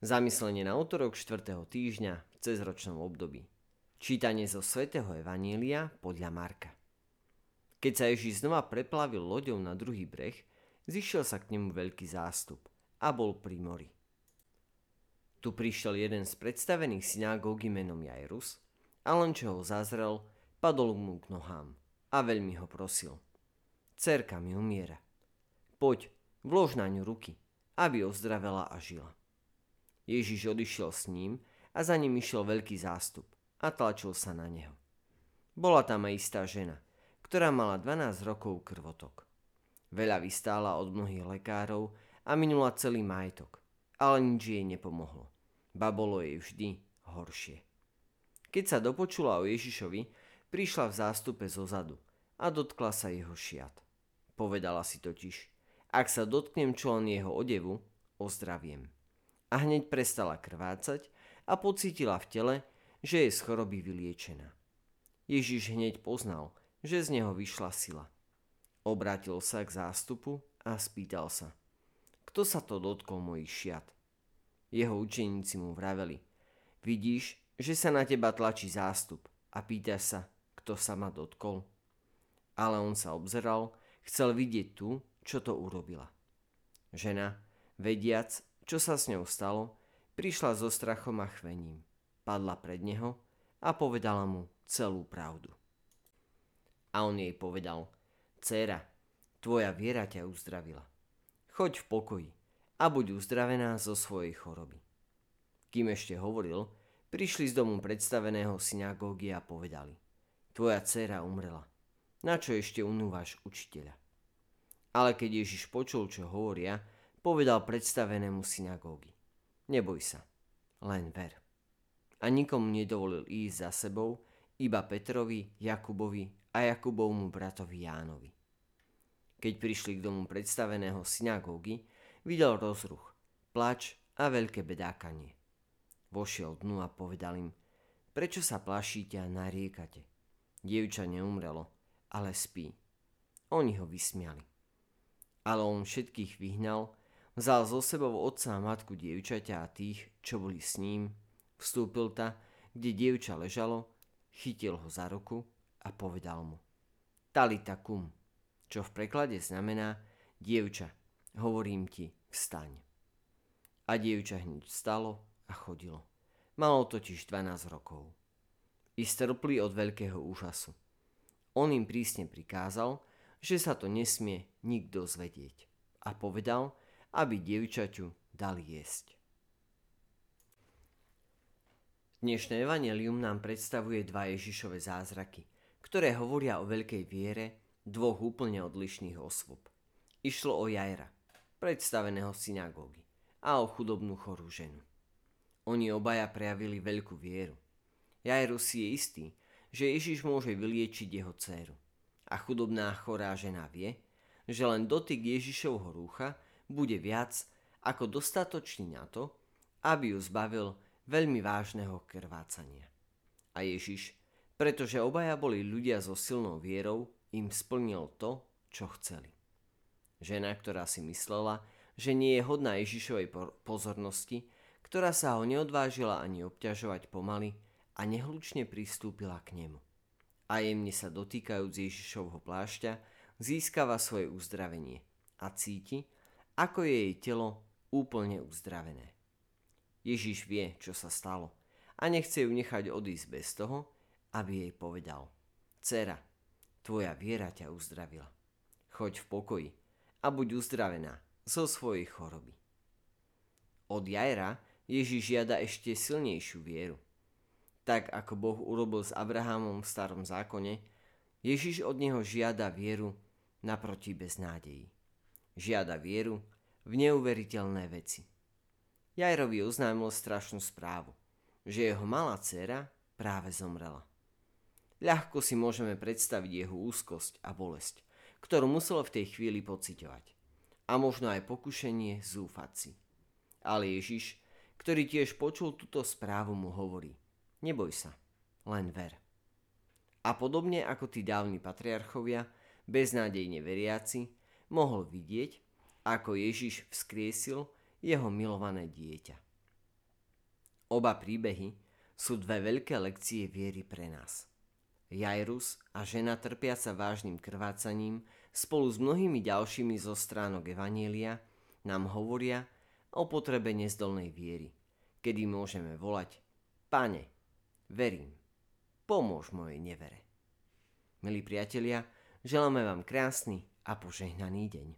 Zamyslenie na útorok 4. týždňa v cezročnom období. Čítanie zo svätého Evanília podľa Marka. Keď sa Ježíš znova preplavil loďou na druhý breh, zišiel sa k nemu veľký zástup a bol pri mori. Tu prišiel jeden z predstavených synagógy menom Jairus a len čo ho zazrel, padol mu k nohám a veľmi ho prosil. Cerka mi umiera. Poď, vlož na ňu ruky, aby ozdravela a žila. Ježiš odišiel s ním a za ním išiel veľký zástup a tlačil sa na neho. Bola tam aj istá žena, ktorá mala 12 rokov krvotok. Veľa vystála od mnohých lekárov a minula celý majetok, ale nič jej nepomohlo. Ba bolo jej vždy horšie. Keď sa dopočula o Ježišovi, prišla v zástupe zo zadu a dotkla sa jeho šiat. Povedala si totiž, ak sa dotknem čo jeho odevu, ozdraviem a hneď prestala krvácať a pocítila v tele, že je z choroby vyliečená. Ježiš hneď poznal, že z neho vyšla sila. Obrátil sa k zástupu a spýtal sa, kto sa to dotkol mojich šiat? Jeho učeníci mu vraveli, vidíš, že sa na teba tlačí zástup a pýtaš sa, kto sa ma dotkol? Ale on sa obzeral, chcel vidieť tu, čo to urobila. Žena, vediac, čo sa s ňou stalo, prišla so strachom a chvením. Padla pred neho a povedala mu celú pravdu. A on jej povedal, Céra, tvoja viera ťa uzdravila. Choď v pokoji a buď uzdravená zo svojej choroby. Kým ešte hovoril, prišli z domu predstaveného synagógy a povedali, tvoja dcéra umrela. Na čo ešte unúvaš učiteľa? Ale keď Ježiš počul, čo hovoria, povedal predstavenému synagógy. Neboj sa, len ver. A nikomu nedovolil ísť za sebou, iba Petrovi, Jakubovi a Jakubovmu bratovi Jánovi. Keď prišli k domu predstaveného synagógy, videl rozruch, plač a veľké bedákanie. Vošiel dnu a povedal im, prečo sa plašíte a nariekate? Dievča neumrelo, ale spí. Oni ho vysmiali. Ale on všetkých vyhnal Vzal zo sebou otca a matku dievčaťa a tých, čo boli s ním, vstúpil ta, kde dievča ležalo, chytil ho za ruku a povedal mu Talita kum, čo v preklade znamená dievča, hovorím ti, vstaň. A dievča hneď vstalo a chodilo. Malo totiž 12 rokov. I strpli od veľkého úžasu. On im prísne prikázal, že sa to nesmie nikto zvedieť. A povedal, aby dievčaťu dali jesť. Dnešné evanelium nám predstavuje dva Ježišove zázraky, ktoré hovoria o veľkej viere dvoch úplne odlišných osôb. Išlo o Jajra, predstaveného synagógy, a o chudobnú chorú ženu. Oni obaja prejavili veľkú vieru. Jairus si je istý, že Ježiš môže vyliečiť jeho dceru. A chudobná chorá žena vie, že len dotyk Ježišovho rúcha bude viac ako dostatočný na to, aby ju zbavil veľmi vážneho krvácania. A Ježiš, pretože obaja boli ľudia so silnou vierou, im splnil to, čo chceli. Žena, ktorá si myslela, že nie je hodná Ježišovej pozornosti, ktorá sa ho neodvážila ani obťažovať pomaly a nehlučne pristúpila k nemu. A jemne sa dotýkajúc Ježišovho plášťa, získava svoje uzdravenie a cíti, ako je jej telo úplne uzdravené. Ježiš vie, čo sa stalo a nechce ju nechať odísť bez toho, aby jej povedal Cera, tvoja viera ťa uzdravila. Choď v pokoji a buď uzdravená zo svojej choroby. Od Jajra Ježiš žiada ešte silnejšiu vieru. Tak ako Boh urobil s Abrahamom v starom zákone, Ježiš od neho žiada vieru naproti beznádeji žiada vieru v neuveriteľné veci. Jajrovi oznámil strašnú správu, že jeho malá dcéra práve zomrela. Ľahko si môžeme predstaviť jeho úzkosť a bolesť, ktorú musel v tej chvíli pociťovať. A možno aj pokušenie zúfať si. Ale Ježiš, ktorý tiež počul túto správu, mu hovorí Neboj sa, len ver. A podobne ako tí dávni patriarchovia, beznádejne veriaci, mohol vidieť, ako Ježiš vzkriesil jeho milované dieťa. Oba príbehy sú dve veľké lekcie viery pre nás. Jairus a žena trpiaca vážnym krvácaním spolu s mnohými ďalšími zo stránok Evanielia nám hovoria o potrebe nezdolnej viery, kedy môžeme volať Pane, verím, pomôž mojej nevere. Milí priatelia, želáme vám krásny a požehnaný deň.